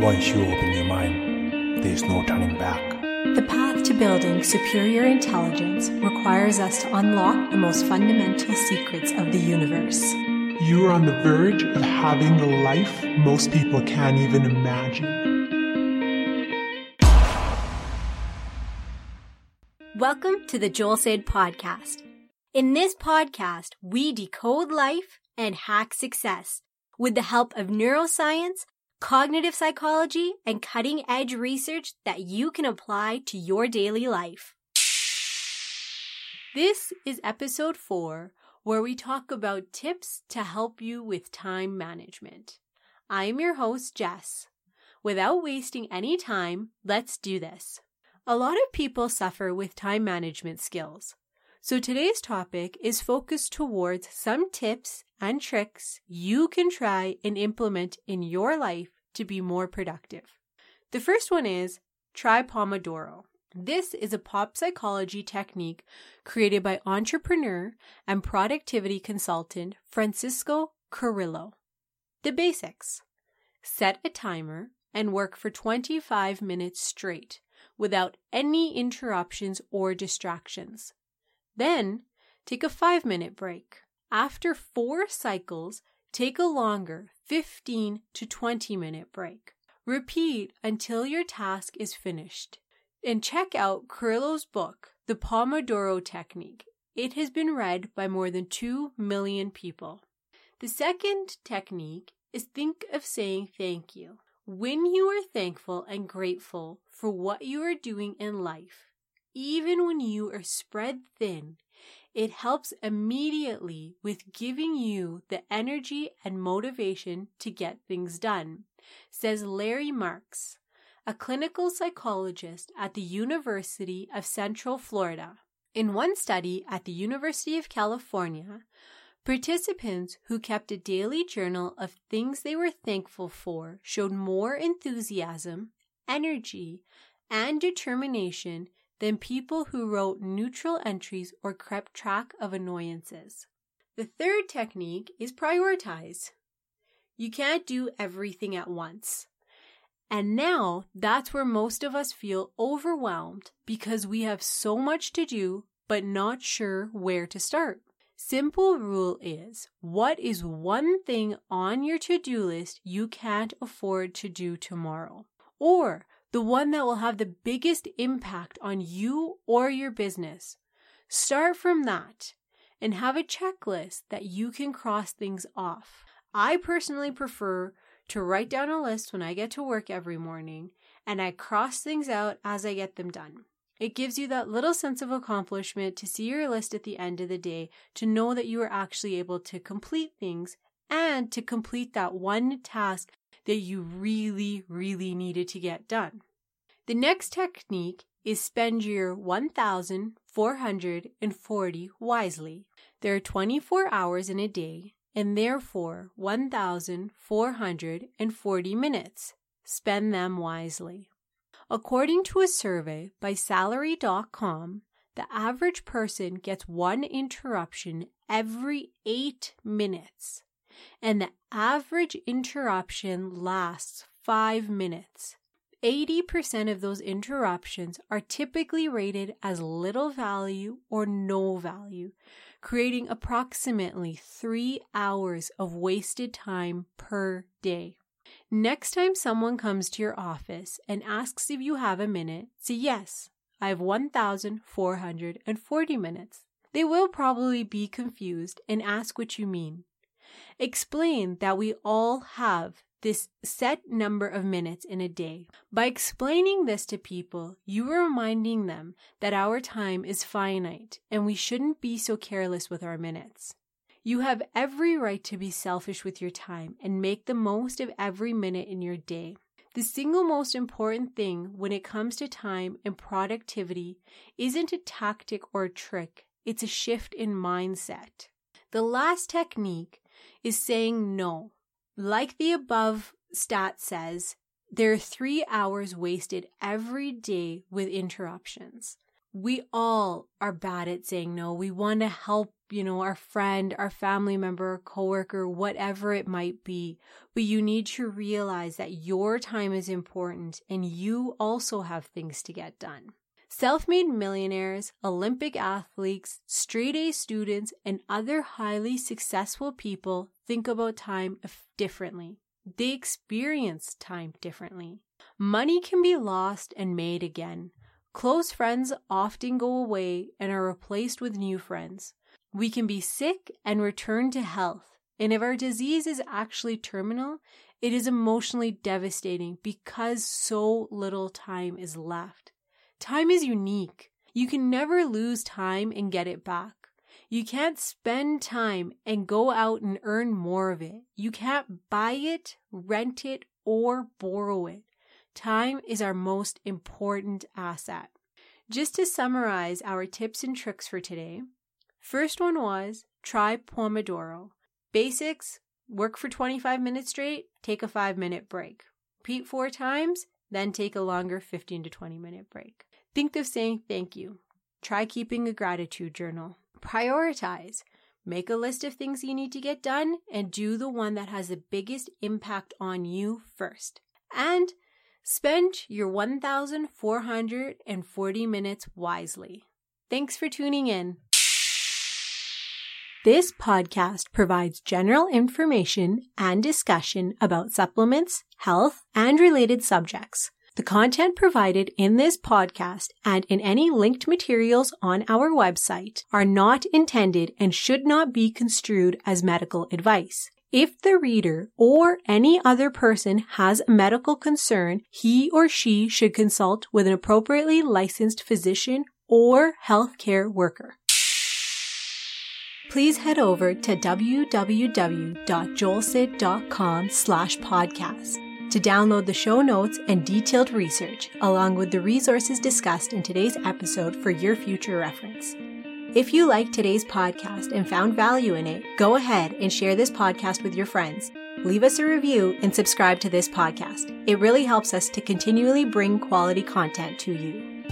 Once you open your mind, there's no turning back. The path to building superior intelligence requires us to unlock the most fundamental secrets of the universe. You are on the verge of having the life most people can't even imagine. Welcome to the Joel Said podcast. In this podcast, we decode life and hack success with the help of neuroscience, cognitive psychology, and cutting edge research that you can apply to your daily life. This is episode four, where we talk about tips to help you with time management. I am your host, Jess. Without wasting any time, let's do this. A lot of people suffer with time management skills. So today's topic is focused towards some tips and tricks you can try and implement in your life to be more productive. The first one is try Pomodoro. This is a pop psychology technique created by entrepreneur and productivity consultant Francesco Cirillo. The basics set a timer and work for 25 minutes straight without any interruptions or distractions. Then take a five minute break. After four cycles, take a longer 15 to 20 minute break. Repeat until your task is finished. And check out Cirillo's book, The Pomodoro Technique. It has been read by more than 2 million people. The second technique is think of saying thank you. When you are thankful and grateful for what you are doing in life, even when you are spread thin, it helps immediately with giving you the energy and motivation to get things done, says Larry Marks, a clinical psychologist at the University of Central Florida. In one study at the University of California, participants who kept a daily journal of things they were thankful for showed more enthusiasm, energy, and determination than people who wrote neutral entries or kept track of annoyances. The third technique is prioritize. You can't do everything at once. And now that's where most of us feel overwhelmed because we have so much to do but not sure where to start. Simple rule is what is one thing on your to do list you can't afford to do tomorrow? Or the one that will have the biggest impact on you or your business. Start from that and have a checklist that you can cross things off. I personally prefer to write down a list when I get to work every morning and I cross things out as I get them done. It gives you that little sense of accomplishment to see your list at the end of the day, to know that you are actually able to complete things and to complete that one task that you really, really needed to get done. The next technique is spend your 1,440 wisely. There are 24 hours in a day and therefore 1,440 minutes. Spend them wisely. According to a survey by Salary.com, the average person gets one interruption every eight minutes and the average interruption lasts five minutes. 80% of those interruptions are typically rated as little value or no value, creating approximately three hours of wasted time per day. Next time someone comes to your office and asks if you have a minute, say yes, I have 1,440 minutes. They will probably be confused and ask what you mean. Explain that we all have this set number of minutes in a day. By explaining this to people, you are reminding them that our time is finite and we shouldn't be so careless with our minutes. You have every right to be selfish with your time and make the most of every minute in your day. The single most important thing when it comes to time and productivity isn't a tactic or a trick, it's a shift in mindset. The last technique is saying no. Like the above stat says, there are three hours wasted every day with interruptions. we all are bad at saying no. We want to help, you know, our friend, our family member, coworker, whatever it might be. But you need to realize that your time is important and you also have things to get done. Self made millionaires, Olympic athletes, straight A students, and other highly successful people think about time differently. They experience time differently. Money can be lost and made again. Close friends often go away and are replaced with new friends. We can be sick and return to health. And if our disease is actually terminal, it is emotionally devastating because so little time is left. Time is unique. You can never lose time and get it back. You can't spend time and go out and earn more of it. You can't buy it, rent it, or borrow it. Time is our most important asset. Just to summarize our tips and tricks for today, first one was try Pomodoro. Basics work for 25 minutes straight, take a five minute break. Repeat four times, then take a longer 15 to 20 minute break. Think of saying thank you. Try keeping a gratitude journal. Prioritize. Make a list of things you need to get done and do the one that has the biggest impact on you first. And spend your 1,440 minutes wisely. Thanks for tuning in. This podcast provides general information and discussion about supplements, health, and related subjects. The content provided in this podcast and in any linked materials on our website are not intended and should not be construed as medical advice. If the reader or any other person has a medical concern, he or she should consult with an appropriately licensed physician or healthcare worker. Please head over to www.joelsid.com slash podcast to download the show notes and detailed research, along with the resources discussed in today's episode for your future reference. If you liked today's podcast and found value in it, go ahead and share this podcast with your friends. Leave us a review and subscribe to this podcast. It really helps us to continually bring quality content to you.